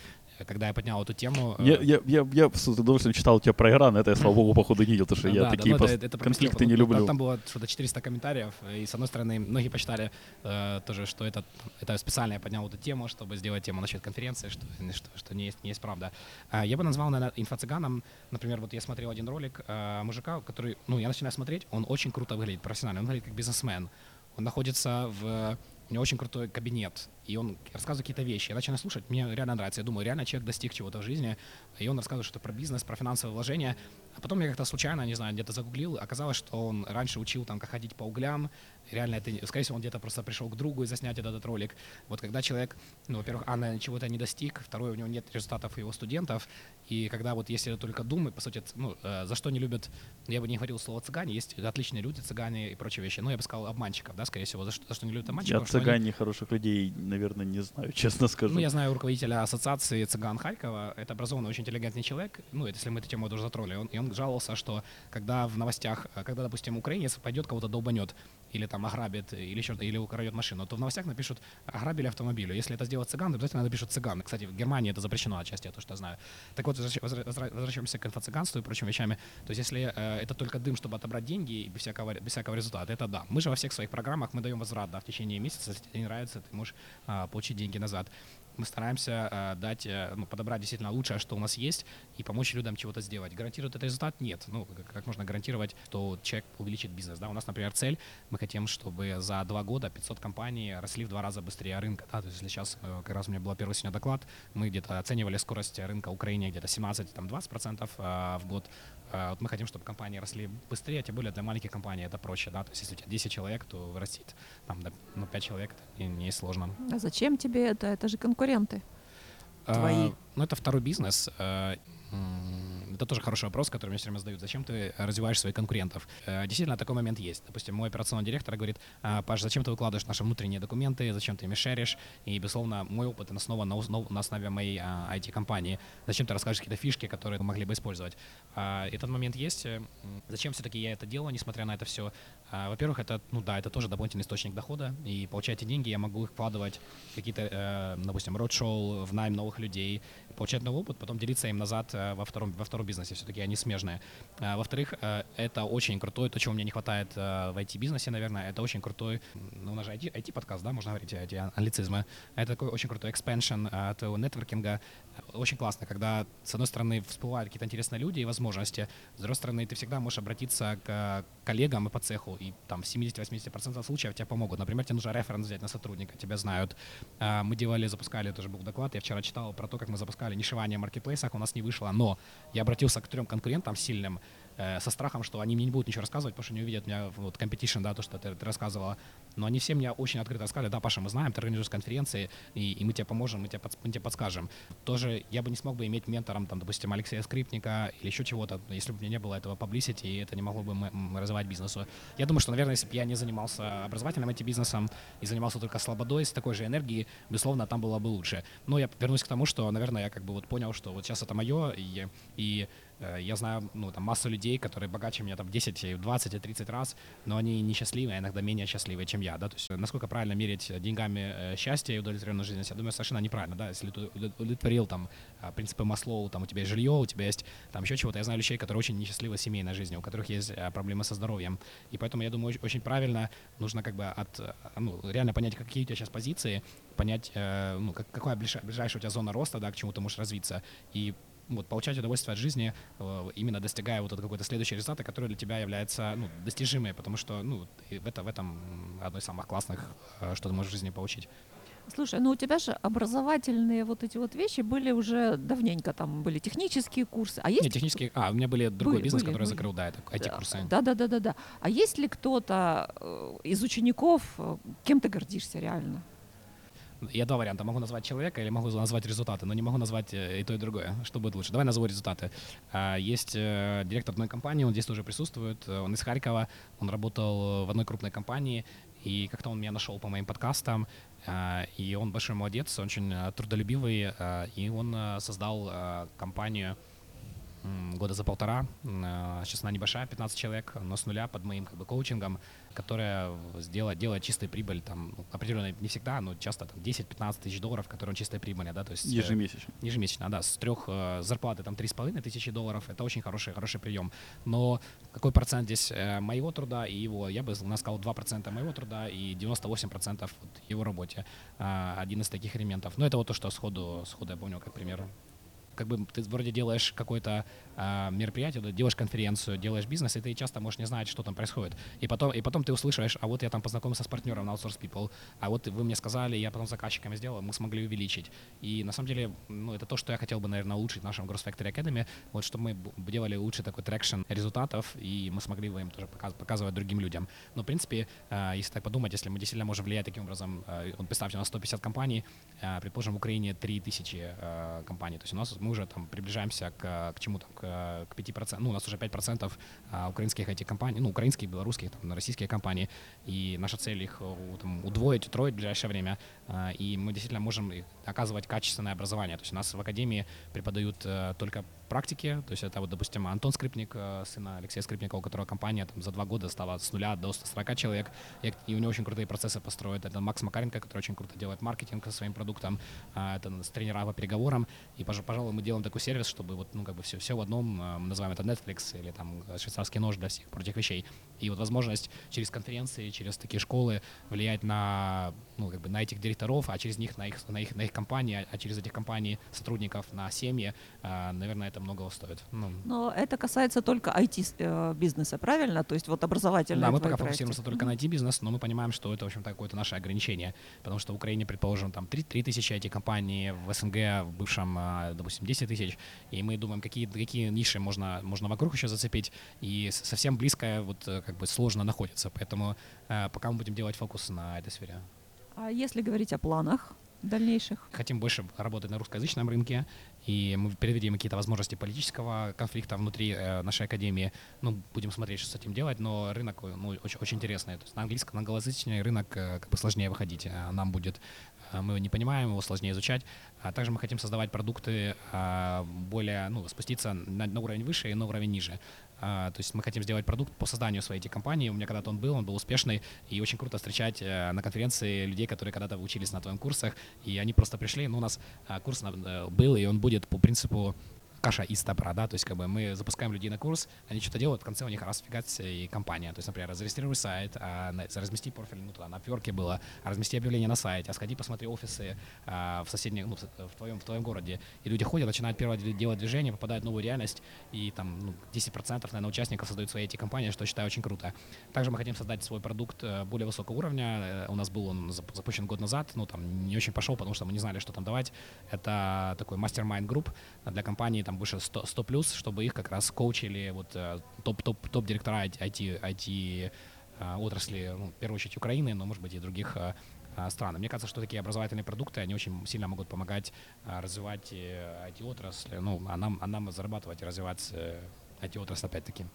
когда я поднял эту тему... Я, э, я, я, я с удовольствием читал у тебя про Иран, это я, слава богу, походу не видел, потому что я да, такие да, ну, это, это конфликты не люблю. Там было что-то 400 комментариев, и с одной стороны, многие почитали э, тоже, что это, это специально я поднял эту тему, чтобы сделать тему насчет конференции, что, что, что не, есть, не есть правда. А, я бы назвал, наверное, инфо-цыганом, например, вот я смотрел один ролик э, мужика, который, ну, я начинаю смотреть, он очень круто выглядит, профессионально, он выглядит как бизнесмен. Он находится в у него очень крутой кабинет, и он рассказывает какие-то вещи. Я начинаю слушать, мне реально нравится. Я думаю, реально человек достиг чего-то в жизни, и он рассказывает что-то про бизнес, про финансовые вложения. А потом я как-то случайно, не знаю, где-то загуглил, оказалось, что он раньше учил там, как ходить по углям. Реально, это, скорее всего, он где-то просто пришел к другу и заснять этот, этот ролик. Вот когда человек, ну, во-первых, а, чего-то не достиг, второе, у него нет результатов его студентов, и когда вот если только думать, по сути, ну, э, за что не любят, я бы не говорил слово цыгане, есть отличные люди, цыгане и прочие вещи, ну, я бы сказал обманщиков, да, скорее всего, за что, за что не любят обманщиков. Я цыгане они... хороших людей, наверное, не знаю, честно скажу. Ну, я знаю руководителя ассоциации цыган Харькова, это образованный, очень интеллигентный человек, ну, если мы эту тему тоже затронули, он, и он жаловался, что когда в новостях, э, когда, допустим, украинец пойдет кого-то долбанет, или там ограбит, или еще или украдет машину, то в новостях напишут ограбили автомобиль. Если это сделать цыган, то обязательно напишут цыган. Кстати, в Германии это запрещено отчасти, я то, что знаю. Так вот, возвращаемся к инфо-цыганству и прочими вещами. То есть если э, это только дым, чтобы отобрать деньги без всякого, без всякого результата, это да. Мы же во всех своих программах мы даем возврат да, в течение месяца. Если тебе не нравится, ты можешь э, получить деньги назад мы стараемся э, дать, э, ну, подобрать действительно лучшее, что у нас есть, и помочь людям чего-то сделать. Гарантирует это результат? Нет. Ну, как можно гарантировать, что человек увеличит бизнес? Да? У нас, например, цель, мы хотим, чтобы за два года 500 компаний росли в два раза быстрее рынка. Да? То есть если сейчас, э, как раз у меня был первый сегодня доклад, мы где-то оценивали скорость рынка Украины где-то 17-20% э, в год. Э, вот мы хотим, чтобы компании росли быстрее, тем более для маленьких компаний это проще. Да? То есть если у тебя 10 человек, то вырастить там, ну, 5 человек, это не, не сложно. А зачем тебе это? Это же конкуренты твои. А, ну, это второй бизнес. А, это тоже хороший вопрос, который мне все время задают. Зачем ты развиваешь своих конкурентов? Э, действительно, такой момент есть. Допустим, мой операционный директор говорит, «А, Паш, зачем ты выкладываешь наши внутренние документы, зачем ты ими шеришь? И, безусловно, мой опыт основан на, на основе моей IT-компании. Зачем ты расскажешь какие-то фишки, которые мы могли бы использовать? Этот момент есть. Зачем все-таки я это делаю, несмотря на это все? Во-первых, это, ну да, это тоже дополнительный источник дохода, и получая эти деньги, я могу их вкладывать в какие-то, э, допустим, роуд-шоу, в найм новых людей, получать новый опыт, потом делиться им назад э, во втором, во втором IT-бизнесе, все-таки они смежные. А, во-вторых, э, это очень крутой, то, чего мне не хватает э, в IT-бизнесе, наверное, это очень крутой, ну, у нас же IT, IT-подкаст, да, можно говорить, эти англицизмы. Это такой очень крутой от твоего нетворкинга. Очень классно, когда, с одной стороны, всплывают какие-то интересные люди и возможности, с другой стороны, ты всегда можешь обратиться к коллегам и по цеху, и там в 70-80% случаев тебе помогут. Например, тебе нужно референс взять на сотрудника, тебя знают. А, мы делали, запускали, тоже был доклад, я вчера читал про то, как мы запускали нишевание в маркетплейсах, у нас не вышло, но я обратился к трем конкурентам сильным, Э, со страхом, что они мне не будут ничего рассказывать, потому что не увидят меня вот competition, да, то, что ты, ты рассказывала. Но они все мне очень открыто сказали, да, Паша, мы знаем, ты организуешь конференции, и, и мы тебе поможем, мы тебе, под, мы тебе подскажем. Тоже я бы не смог бы иметь ментором, там, допустим, Алексея Скрипника или еще чего-то, если бы у меня не было этого publicity, и это не могло бы развивать бизнесу. Я думаю, что, наверное, если бы я не занимался образовательным этим бизнесом и занимался только слободой с такой же энергией, безусловно, там было бы лучше. Но я вернусь к тому, что, наверное, я как бы вот понял, что вот сейчас это мое, и, и я знаю, ну, там, массу людей, которые богаче меня там 10, 20 и 30 раз, но они несчастливы, а иногда менее счастливые, чем я, да, то есть насколько правильно мерить деньгами э, счастье и удовлетворенную жизнь, я думаю, совершенно неправильно, да, если ты удовлетворил там принципы Маслоу, там у тебя есть жилье, у тебя есть там еще чего-то, я знаю людей, которые очень несчастливы семейной жизнью, у которых есть э, проблемы со здоровьем, и поэтому я думаю, очень правильно нужно как бы от, ну, реально понять, какие у тебя сейчас позиции, понять, ну, какая ближайшая у тебя зона роста, да, к чему ты можешь развиться, и вот, получать удовольствие от жизни, э, именно достигая вот какой-то следующий результат, который для тебя является ну, достижимый, потому что ну, в, это, в этом одно из самых классных, э, что ты можешь в жизни получить. Слушай, ну у тебя же образовательные вот эти вот вещи были уже давненько, там были технические курсы. А есть... Нет, технические... А, у меня были другой были, бизнес, были, который были. закрыл, да, это IT-курсы. Да, да, да, да, да. А есть ли кто-то э, из учеников, кем ты гордишься реально? Я два варианта. Могу назвать человека или могу назвать результаты, но не могу назвать э, и то, и другое. Что будет лучше? Давай назову результаты. А, есть э, директор одной компании, он здесь тоже присутствует. Он из Харькова, он работал в одной крупной компании, и как-то он меня нашел по моим подкастам, а, и он большой молодец, очень э, трудолюбивый, и он создал компанию, года за полтора. Сейчас она небольшая, 15 человек, но с нуля под моим как бы коучингом которая сделает, делает чистую прибыль, там, ну, определенно не всегда, но часто там 10-15 тысяч долларов, которые он чистая прибыль, да, то есть... Э, ежемесячно. Э, ежемесячно, да, с трех э, зарплаты там 3,5 тысячи долларов, это очень хороший, хороший прием. Но какой процент здесь э, моего труда и его, я бы сказал 2% моего труда и 98% вот его работе, э, один из таких элементов. Но это вот то, что сходу, сходу я помню как пример как бы ты вроде делаешь какое-то э, мероприятие, делаешь конференцию, делаешь бизнес, и ты часто можешь не знать, что там происходит. И потом, и потом ты услышишь, а вот я там познакомился с партнером на Outsource People, а вот вы мне сказали, я потом заказчиками сделал, мы смогли увеличить. И на самом деле, ну, это то, что я хотел бы, наверное, улучшить в нашем Growth Factory Academy, вот чтобы мы делали лучше такой traction результатов, и мы смогли бы им тоже показывать другим людям. Но, в принципе, э, если так подумать, если мы действительно можем влиять таким образом, э, представьте, у нас 150 компаний, э, предположим, в Украине 3000 э, компаний, то есть у нас мы уже там приближаемся к, к чему там, к, к 5%, ну, у нас уже 5% а, украинских этих компаний, ну, украинских, белорусских, там, российские компании, и наша цель их там, удвоить, утроить в ближайшее время, а, и мы действительно можем оказывать качественное образование, то есть у нас в академии преподают э, только практики, то есть это вот, допустим, Антон Скрипник, э, сын Алексея Скрипника, у которого компания там, за два года стала с нуля до 140 человек, и, у него очень крутые процессы построят. Это Макс Макаренко, который очень круто делает маркетинг со своим продуктом, а, это с тренера по переговорам, и, пожалуй, мы делаем такой сервис, чтобы вот, ну, как бы все, все в одном, э, мы называем это Netflix или там швейцарский нож для всех против вещей. И вот возможность через конференции, через такие школы влиять на, ну, как бы на этих директоров, а через них на их, на их, на их компании, а через этих компаний сотрудников на семьи, э, наверное, это многого стоит. Ну. Но это касается только IT-бизнеса, э, правильно? То есть вот образовательные Да, мы пока фокусируемся только на IT-бизнес, но мы понимаем, что это, в общем-то, какое-то наше ограничение, потому что в Украине, предположим, там 3, 3 тысячи IT-компаний, в СНГ, в бывшем, э, допустим, 10 тысяч, и мы думаем, какие, какие ниши можно, можно вокруг еще зацепить, и совсем близко вот э, как бы сложно находится, поэтому пока мы будем делать фокус на этой сфере. А если говорить о планах, дальнейших? Хотим больше работать на русскоязычном рынке, и мы переведем какие-то возможности политического конфликта внутри э, нашей академии. Ну, будем смотреть, что с этим делать, но рынок ну, очень, очень интересный. То есть на английском, на англоязычный рынок э, как бы сложнее выходить. А нам будет, э, мы его не понимаем, его сложнее изучать. А также мы хотим создавать продукты э, более, ну, спуститься на, на уровень выше и на уровень ниже. А, то есть мы хотим сделать продукт по созданию своей компании. У меня когда-то он был, он был успешный, и очень круто встречать э, на конференции людей, которые когда-то учились на твоем курсах, и они просто пришли. Ну, у нас а, курс э, был, и он будет по принципу каша из топора, да, то есть как бы мы запускаем людей на курс, они что-то делают, в конце у них раз фигать и компания. То есть, например, зарегистрируй сайт, а, размести профиль, ну, туда, на Upwork было, а размести объявление на сайте, а сходи посмотри офисы а, в соседних, ну, в твоем, в твоем городе. И люди ходят, начинают первое делать движение, попадают в новую реальность, и там ну, 10% наверное, участников создают свои эти компании, что я считаю очень круто. Также мы хотим создать свой продукт э, более высокого уровня. Э, у нас был он запущен год назад, ну, там не очень пошел, потому что мы не знали, что там давать. Это такой мастер-майнд групп для компании, там больше 100, 100 плюс, чтобы их как раз коучили вот топ-топ топ директора IT, IT отрасли, ну, в первую очередь Украины, но, может быть, и других стран. Мне кажется, что такие образовательные продукты, они очень сильно могут помогать развивать IT-отрасль, ну, а нам, а нам зарабатывать и развивать IT-отрасль опять-таки.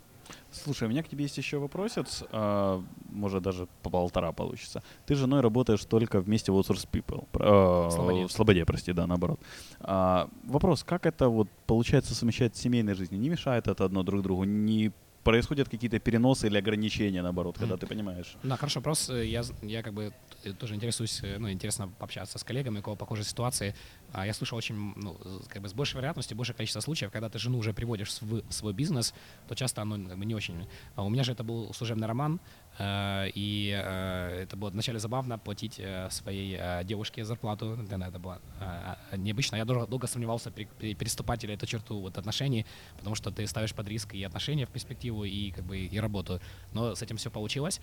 Слушай, у меня к тебе есть еще вопросец, а, может даже по полтора получится. Ты с женой работаешь только вместе в Outsource People. Э, Слободе. В Слободе, прости, да, наоборот. А, вопрос, как это вот получается совмещать семейной жизнью? Не мешает это одно друг другу? Не происходят какие-то переносы или ограничения, наоборот, когда ты понимаешь? Да, хорошо, вопрос. Я, я как бы тоже интересуюсь, э, ну, интересно пообщаться с коллегами, у кого похожие ситуации. А я слышал очень, ну, как бы с большей вероятностью, большее количество случаев, когда ты жену уже приводишь в свой бизнес, то часто оно как бы, не очень. А у меня же это был служебный роман, Э, и э, это было вначале забавно платить э, своей девушке зарплату. Для меня это было необычно. Я долго, сомневался, переступать ли эту черту вот отношений, потому что ты ставишь под риск и отношения в перспективу, и как бы и работу. Но с этим все получилось.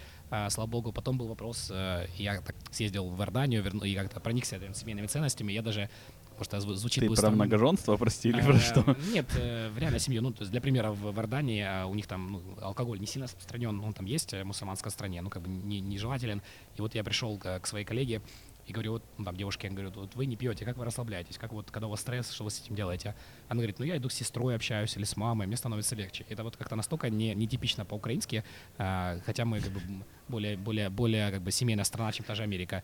Слава богу, потом был вопрос, я так съездил в Иорданию и как-то проникся семейными ценностями. Я даже Потому что звучит Ты быстро. про многоженство, прости, или про что? Нет, э, в реальной семье. Ну, то есть для примера, в Иордании а, у них там ну, алкоголь не сильно распространен, он там есть в мусульманской стране, ну, как бы не, нежелателен. И вот я пришел к, к своей коллеге, и говорю, вот, ну, там, девушке, я говорю, вот вы не пьете, как вы расслабляетесь, как вот, когда у вас стресс, что вы с этим делаете? Она говорит, ну, я иду с сестрой общаюсь или с мамой, мне становится легче. Это вот как-то настолько не, нетипично по-украински, а, хотя мы как бы более, более, более как бы семейная страна, чем та же Америка.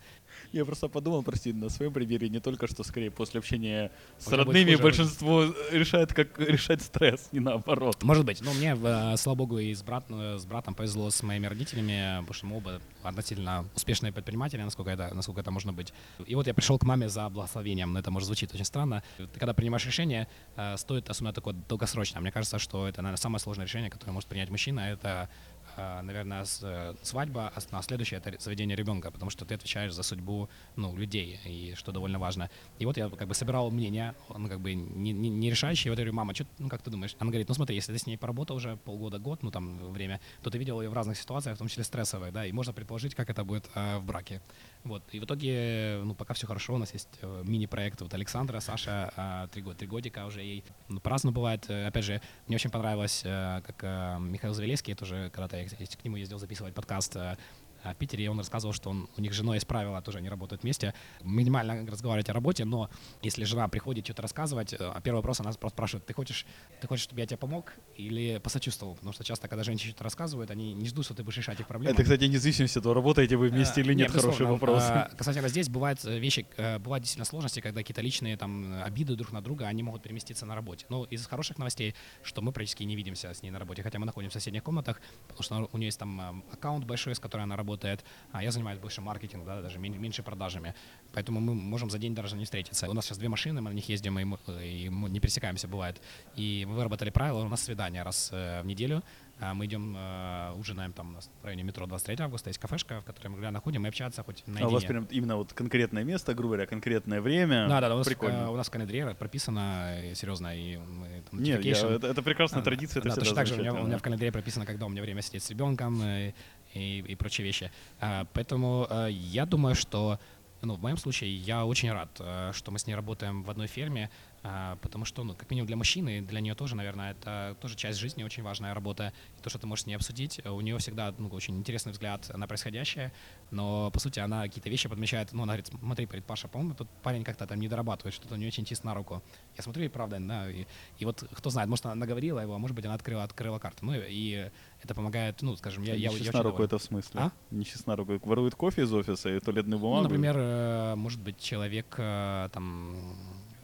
Я просто подумал, прости, на своем примере не только что скорее после общения с Может родными большинство решает, как решать стресс, не наоборот. Может быть, но мне, э, слава богу, и с, брат, э, с братом повезло с моими родителями, потому что мы оба относительно успешные предприниматели, насколько это, насколько это можно быть. И вот я пришел к маме за благословением, но это может звучит очень странно. Ты когда принимаешь решение, э, стоит особенно такое долгосрочное. Мне кажется, что это, наверное, самое сложное решение, которое может принять мужчина, это а, наверное, э, свадьба, а следующее это заведение ребенка, потому что ты отвечаешь за судьбу ну, людей, и что довольно важно. И вот я как бы собирал мнение, ну, как бы не, не, не решающее, вот я говорю, мама, что, ну, как ты думаешь? Она говорит, ну, смотри, если ты с ней поработал уже полгода, год, ну, там, время, то ты видел ее в разных ситуациях, в том числе стрессовых, да, и можно предположить, как это будет э, в браке. Вот, и в итоге, ну, пока все хорошо, у нас есть э, мини-проект, вот Александра, Саша, э, три, год, три годика уже ей ну, по-разному бывает. Э, опять же, мне очень понравилось, э, как Михаил Завелецкий, тоже когда-то я к нему ездил записывать подкаст, в Питере, и он рассказывал, что он, у них с женой есть правило, тоже они работают вместе, минимально разговаривать о работе, но если жена приходит что-то рассказывать, э, первый вопрос она просто спрашивает, ты хочешь, ты хочешь, чтобы я тебе помог или посочувствовал? Потому что часто, когда женщины что-то рассказывают, они не ждут, что ты будешь решать их проблемы. Это, кстати, независимости от того, работаете вы вместе или нет, нет хороший вопрос. А, касательно здесь бывают э, вещи, э, бывают действительно сложности, когда какие-то личные там обиды друг на друга, они могут переместиться на работе. Но из хороших новостей, что мы практически не видимся с ней на работе, хотя мы находимся в соседних комнатах, потому что у нее есть там аккаунт большой, с которой она работает, а я занимаюсь больше маркетингом, да, даже меньше продажами. Поэтому мы можем за день даже не встретиться. У нас сейчас две машины, мы на них ездим и, мы, и мы не пересекаемся, бывает. И мы выработали правила, у нас свидание раз э, в неделю. А мы идем, э, ужинаем там в районе метро 23 августа, есть кафешка, в которой мы гуляем, находим и общаться хоть наедине. А у вас прям именно вот конкретное место, грубо говоря, конкретное время? Да, да, да у нас, Прикольно. Э, у нас в календаре прописано, э, серьезно, и мы там, Нет, я, это, это прекрасная а, традиция, это да, точно так же у меня, у меня в календаре прописано, когда у меня время сидеть с ребенком, и, и, и прочие вещи. А, поэтому а, я думаю, что ну, в моем случае я очень рад, а, что мы с ней работаем в одной ферме, а, потому что, ну, как минимум для мужчины, для нее тоже, наверное, это тоже часть жизни, очень важная работа. И то, что ты можешь с ней обсудить, у нее всегда ну, очень интересный взгляд на происходящее, но, по сути, она какие-то вещи подмечает. Ну, она говорит, смотри, говорит, Паша, по-моему, тут парень как-то там не дорабатывает, что-то не очень чисто на руку. Я смотрю, и правда, да, и, и вот кто знает, может, она наговорила его, а может быть, она открыла, открыла карту. Ну, и это помогает, ну, скажем, я... Не я, я руку это в смысле? А? Не на руку. Ворует кофе из офиса и туалетную бумагу? Ну, например, э, может быть, человек э, там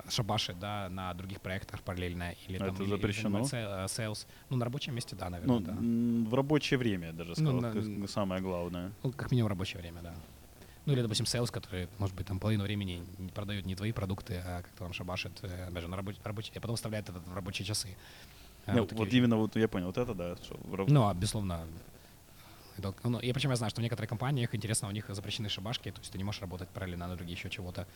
шабаши, да, на других проектах параллельно или там, это или, запрещено? Э, sales. Ну, на рабочем месте, да, наверное, ну, да. В рабочее время, даже сказал, ну, на, самое главное. Ну, как минимум рабочее время, да. Ну или, допустим, sales, который, может быть, там половину времени не продает не твои продукты, а как-то там шабашит, э, даже на рабочие, рабочие, и потом вставляет это в рабочие часы. Э, Ну, вот вот именно вот я понял, вот это да. что раб- Ну, а, безусловно, это- ну, и причем я знаю, что в некоторых компаниях, интересно, у них запрещены шабашки, то есть ты не можешь работать параллельно на другие еще чего-то.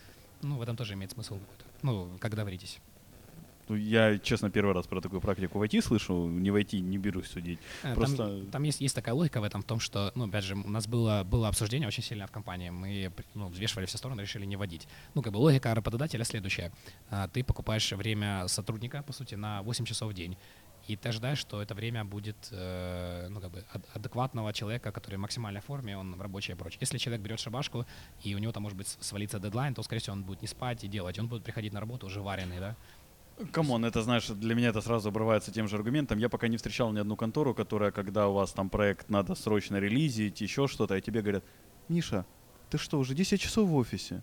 Ну, в этом тоже имеет смысл. Ну, как договоритесь. Ну, я, честно, первый раз про такую практику в IT слышу, не в IT не берусь судить. Э, Просто- Там, там есть, есть такая логика в этом, в том, что, ну, опять же, у нас было, было обсуждение очень сильное в компании. Мы ну, взвешивали все стороны, решили не вводить. Ну, как бы логика работодателя следующая. А, Ты покупаешь время сотрудника, по сути, на 8 часов в день. И ты ожидаешь, что это время будет э, ну, как бы ад- адекватного человека, который в максимальной форме, он в рабочей и прочее. Если человек берет шабашку, и у него там может быть с- свалиться дедлайн, то, скорее всего, он будет не спать и делать. Он будет приходить на работу уже вареный, да? Come on, это, знаешь, для меня это сразу обрывается тем же аргументом. Я пока не встречал ни одну контору, которая, когда у вас там проект надо срочно релизить, еще что-то, и тебе говорят, Миша, ты что, уже 10 часов в офисе?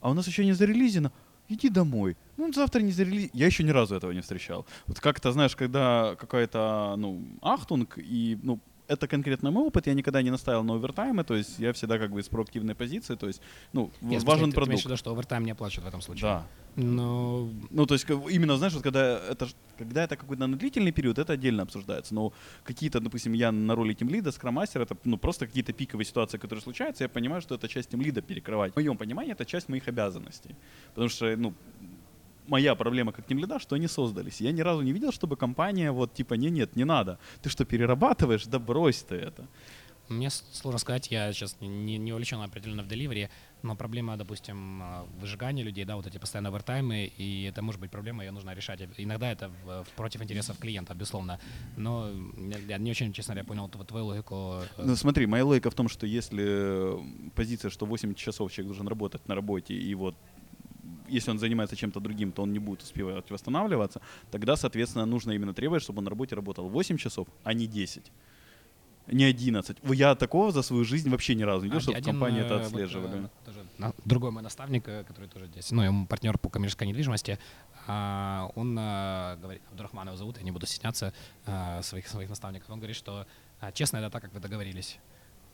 А у нас еще не зарелизено? Иди домой. Ну, завтра не зарелизи. Я еще ни разу этого не встречал. Вот как-то, знаешь, когда какая-то, ну, ахтунг, и, ну, это конкретно мой опыт, я никогда не настаивал на овертаймы, то есть я всегда как бы из проактивной позиции, то есть, ну, Нет, важен ты- продукт. в виду, что овертайм не оплачивают в этом случае? Да. Но Ну, то есть, именно, знаешь, вот когда это, когда это какой-то на длительный период, это отдельно обсуждается. Но какие-то, допустим, я на роли тимлида, скрам-мастера, это ну, просто какие-то пиковые ситуации, которые случаются, я понимаю, что это часть тимлида перекрывать. В моем понимании это часть моих обязанностей. Потому что, ну, моя проблема как тимлида, что они создались. Я ни разу не видел, чтобы компания вот типа, не, нет, не надо. Ты что, перерабатываешь? Да брось ты это. Мне сложно сказать, я сейчас не, не увлечен определенно в деливере, но проблема, допустим, а, выжигания людей, да, вот эти постоянные овертаймы, и это может быть проблема, ее нужно решать. Иногда это против интересов клиента, безусловно. Но я, не очень, честно говоря, понял тв- твою логику. э, Ну, смотри, моя логика в том, что если позиция, что 8 часов человек должен работать на работе, и вот если он занимается чем-то другим, то он не будет успевать восстанавливаться, тогда, соответственно, нужно именно требовать, чтобы он на работе работал 8 часов, а не 10. Не 11. Я такого за свою жизнь вообще ни разу не видел, чтобы в компании это э, вот, отслеживали. э, тоже другой мой наставник, э, который тоже здесь, ну, ему партнер по коммерческой недвижимости, а, он э, говорит, Абдурахман его зовут, я не буду стесняться э, своих, своих наставников, он говорит, что а, честно, это так, как вы договорились.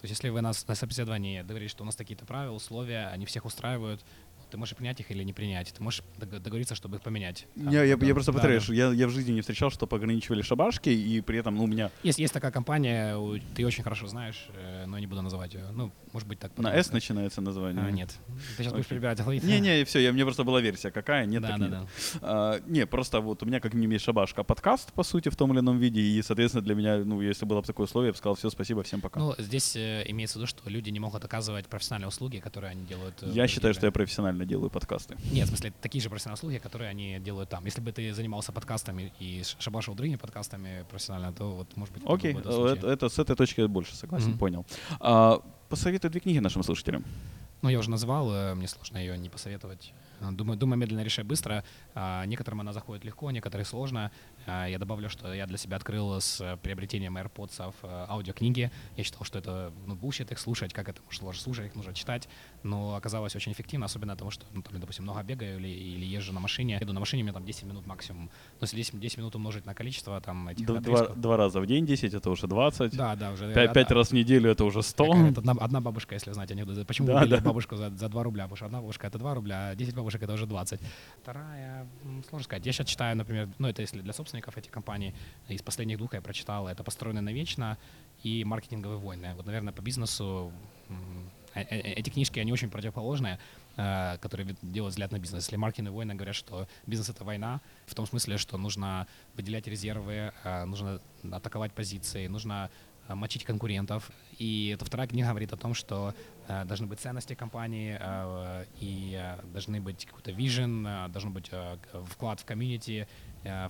То есть если вы нас на собеседовании договорились, что у нас такие-то правила, условия, они всех устраивают, ты можешь принять их или не принять. Ты можешь дог- договориться, чтобы их поменять. Я, я, Да, я просто да, повторяю, да. что я, я в жизни не встречал, чтобы ограничивали шабашки, и при этом ну, у меня Есть, есть такая компания, ты очень хорошо знаешь, э, но я не буду называть ее. Ну, может быть, так. на S начинается название. А, нет. Ты сейчас будешь Окей. перебирать алфавит. Не-не, все, я, мне просто была версия какая, нет, да, так да, нет. да. А, не, просто вот у меня как минимум есть шабашка подкаст, по сути, в том или ином виде, и, соответственно, для меня, ну, если было бы такое условие, я бы сказал, все, спасибо, всем пока. Ну, здесь э, имеется в виду, что люди не могут оказывать профессиональные услуги, которые они делают. э, я считаю, что я Индии. Профессионально делаю подкасты. Нет, в смысле, такие же профессиональные услуги, которые они делают там. Если бы ты занимался подкастами и шабашил другими подкастами профессионально, то вот, может быть, Окей, э, это, это- с этой точки больше согласен, Мгм. понял. А, посоветуй две книги нашим слушателям. Ну, я уже называл, э, мне сложно ее не посоветовать. Э, Думаю, думаю медленно, решай быстро. А, Некоторым она заходит легко, некоторые сложно. А, Я добавлю, что я для себя открыл с э, приобретением AirPods э, аудиокниги. Я считал, что это ну, bullshit их слушать, как это можно слушать, их нужно читать. Но оказалось очень эффективно, особенно потому, что, ну, там, допустим, много бегаю или, или езжу на машине. Еду на машине, мне там 10 минут максимум. Но если 10, 10 минут умножить на количество там этих Два, отрезков- два раза в день 10, это уже 20. Да, да, уже. Пять, пять раз в неделю это уже 100. Какая это одна, одна бабушка, если знаете, анекдот. Почему Да, да, убили да. бабушку за, за 2 рубля? Потому что одна бабушка это 2 рубля, а 10 бабушек это уже 20. Вторая, сложно сказать. Я сейчас читаю, например, ну это если для собственников этих компаний, из последних двух я прочитал, это «Построено навечно» и «Маркетинговые войны». Вот, наверное, по бизнесу э- э- эти книжки, они очень противоположные, э, которые делают взгляд на бизнес. Если маркетинговые войны говорят, что бизнес — это война, в том смысле, что нужно выделять резервы, нужно атаковать позиции, нужно мочить конкурентов. И эта вторая книга говорит о том, что э, должны быть ценности компании, э, и э, должны быть какой-то вижен, э, должен быть э, вклад в комьюнити,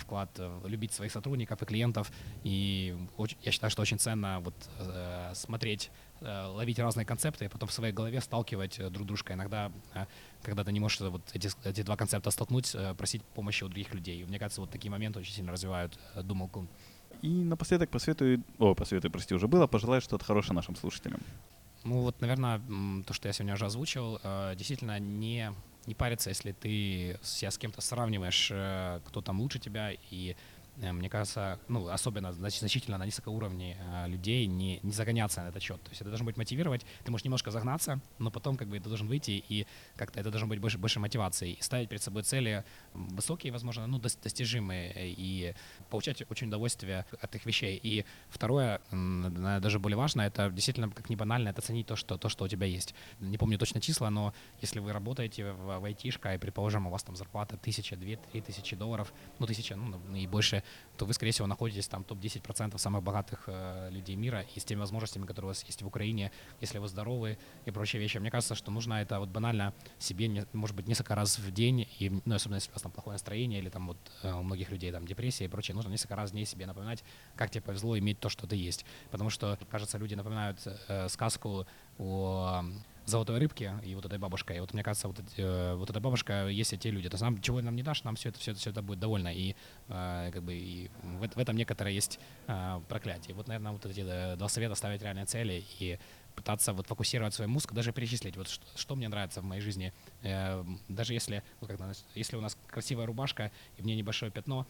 вклад э, любить своих сотрудников и клиентов. И я считаю, что очень ценно вот э, смотреть, э, ловить разные концепты и потом в своей голове сталкивать э, друг дружка. Иногда, э, когда ты не можешь э, вот эти, эти два концепта столкнуть, э, просить помощи у других людей. И мне кажется, вот такие моменты очень сильно развивают э, думалку. И напоследок посоветую, о, посоветую, прости, уже было, пожелаю что-то хорошее нашим слушателям. Ну вот, наверное, то, что я сегодня уже озвучил, э, действительно не, не париться, если ты себя с кем-то сравниваешь, э, кто там лучше тебя, и мне кажется, ну, особенно знач- значительно на низком уровне э, людей не, не загоняться на этот счет. То есть это должно быть мотивировать. Ты можешь немножко загнаться, но потом как бы ты должен выйти и как-то это должно быть больше, больше мотивации. И ставить перед собой цели высокие, возможно, ну, дос- достижимые и получать очень удовольствие от их вещей. И второе, наверное, даже более важно, это действительно, как не банально, это ценить то, что, то, что у тебя есть. Не помню точно числа, но если вы работаете в, в и, предположим, у вас там зарплата тысяча, две, три тысячи долларов, ну, тысяча, ну, и больше, то вы, скорее всего, находитесь там топ-10% самых богатых э, людей мира и с теми возможностями, которые у вас есть в Украине, если вы здоровы и прочие вещи. Мне кажется, что нужно это вот банально себе, может быть, несколько раз в день, и, ну, особенно если у вас там плохое настроение или там вот э, у многих людей там депрессия и прочее, нужно несколько раз в день себе напоминать, как тебе повезло иметь то, что ты есть. Потому что, кажется, люди напоминают э, сказку о золотой рыбке и вот этой бабушкой. И вот мне кажется, вот, эти, вот эта бабушка есть и те люди. То есть нам чего нам не дашь, нам все это, все это, все это будет довольно. И э, как бы и в, в этом некоторое есть э, проклятие. Вот, наверное, вот эти э, два совета ставить реальные цели и пытаться вот фокусировать свой мозг, даже перечислить, вот что, что мне нравится в моей жизни. Э, даже если, вот как, если у нас красивая рубашка и в ней небольшое пятно,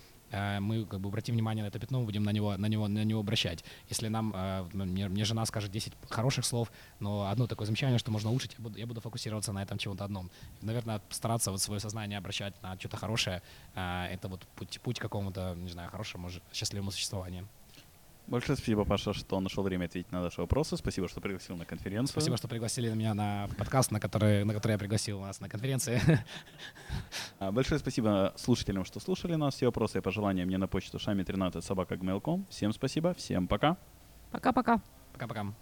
мы как бы обратим внимание на это пятно, будем на него, на него, на него обращать. Если нам, э, мне, мне жена скажет 10 хороших слов, но одно такое замечание, что можно улучшить, я буду, я буду фокусироваться на этом чем-то одном. Наверное, стараться вот свое сознание обращать на что-то хорошее, э, это вот путь, путь к какому-то, не знаю, хорошему, счастливому существованию. Большое спасибо, Паша, что нашел время ответить на наши вопросы. Спасибо, что пригласил на конференцию. Спасибо, что пригласили меня на подкаст, на который, на который я пригласил вас на конференции. А, Большое спасибо слушателям, что слушали нас. Все вопросы и пожелания мне на почту шами13 собака Всем спасибо, всем пока. Пока-пока. Пока-пока.